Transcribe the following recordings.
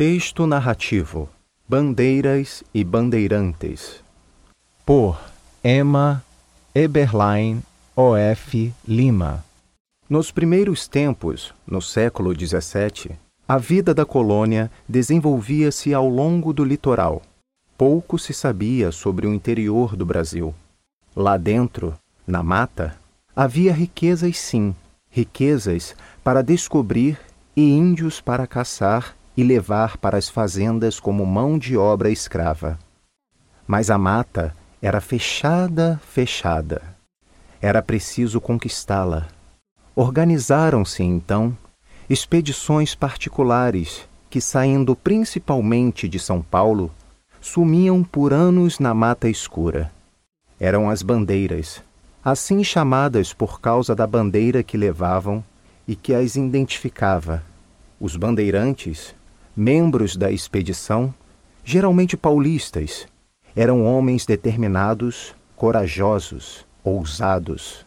Texto narrativo: Bandeiras e Bandeirantes. Por Emma Eberlein O.F. Lima. Nos primeiros tempos, no século XVII, a vida da colônia desenvolvia-se ao longo do litoral. Pouco se sabia sobre o interior do Brasil. Lá dentro, na mata, havia riquezas sim, riquezas para descobrir e índios para caçar e levar para as fazendas como mão de obra escrava. Mas a mata era fechada, fechada. Era preciso conquistá-la. Organizaram-se, então, expedições particulares que, saindo principalmente de São Paulo, sumiam por anos na mata escura. Eram as bandeiras, assim chamadas por causa da bandeira que levavam e que as identificava. Os bandeirantes, membros da expedição, geralmente paulistas, eram homens determinados, corajosos, ousados.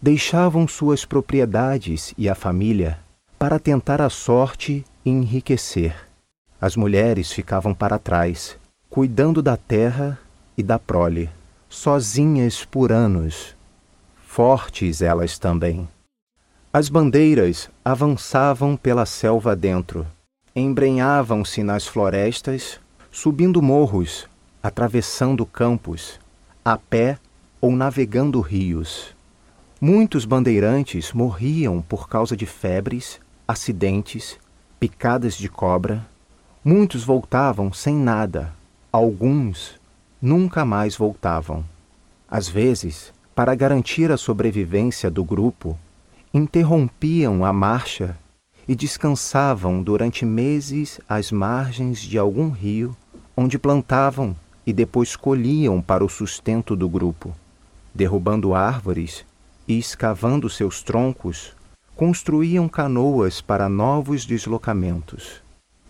Deixavam suas propriedades e a família para tentar a sorte e enriquecer. As mulheres ficavam para trás, cuidando da terra e da prole, sozinhas por anos. Fortes elas também. As bandeiras avançavam pela selva dentro, embrenhavam-se nas florestas, subindo morros, atravessando campos, a pé ou navegando rios. Muitos bandeirantes morriam por causa de febres, acidentes, picadas de cobra. Muitos voltavam sem nada, alguns nunca mais voltavam. Às vezes, para garantir a sobrevivência do grupo, interrompiam a marcha e descansavam durante meses às margens de algum rio, onde plantavam e depois colhiam para o sustento do grupo. Derrubando árvores e escavando seus troncos, construíam canoas para novos deslocamentos.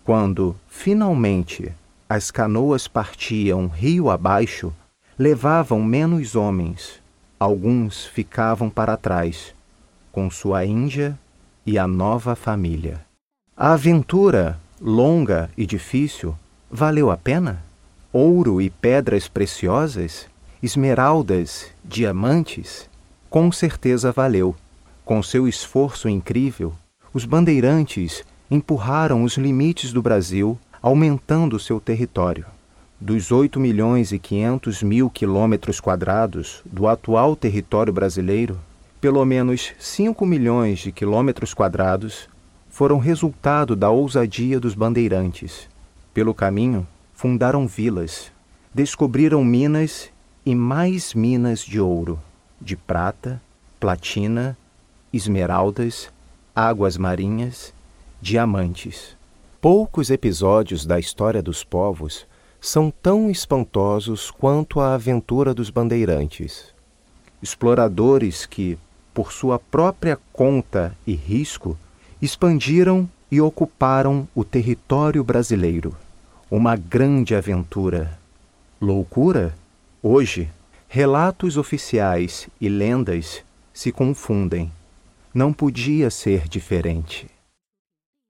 Quando, finalmente, as canoas partiam rio abaixo, levavam menos homens. Alguns ficavam para trás com sua Índia e a nova família. A aventura, longa e difícil, valeu a pena? Ouro e pedras preciosas? Esmeraldas, diamantes? Com certeza valeu. Com seu esforço incrível, os bandeirantes empurraram os limites do Brasil, aumentando seu território. Dos 8 milhões e 500 mil quilômetros quadrados do atual território brasileiro, pelo menos 5 milhões de quilômetros quadrados foram resultado da ousadia dos bandeirantes. Pelo caminho, fundaram vilas, descobriram minas e mais minas de ouro, de prata, platina, esmeraldas, águas marinhas, diamantes. Poucos episódios da história dos povos são tão espantosos quanto a aventura dos bandeirantes. Exploradores que, por sua própria conta e risco, expandiram e ocuparam o território brasileiro. Uma grande aventura. Loucura? Hoje, relatos oficiais e lendas se confundem. Não podia ser diferente.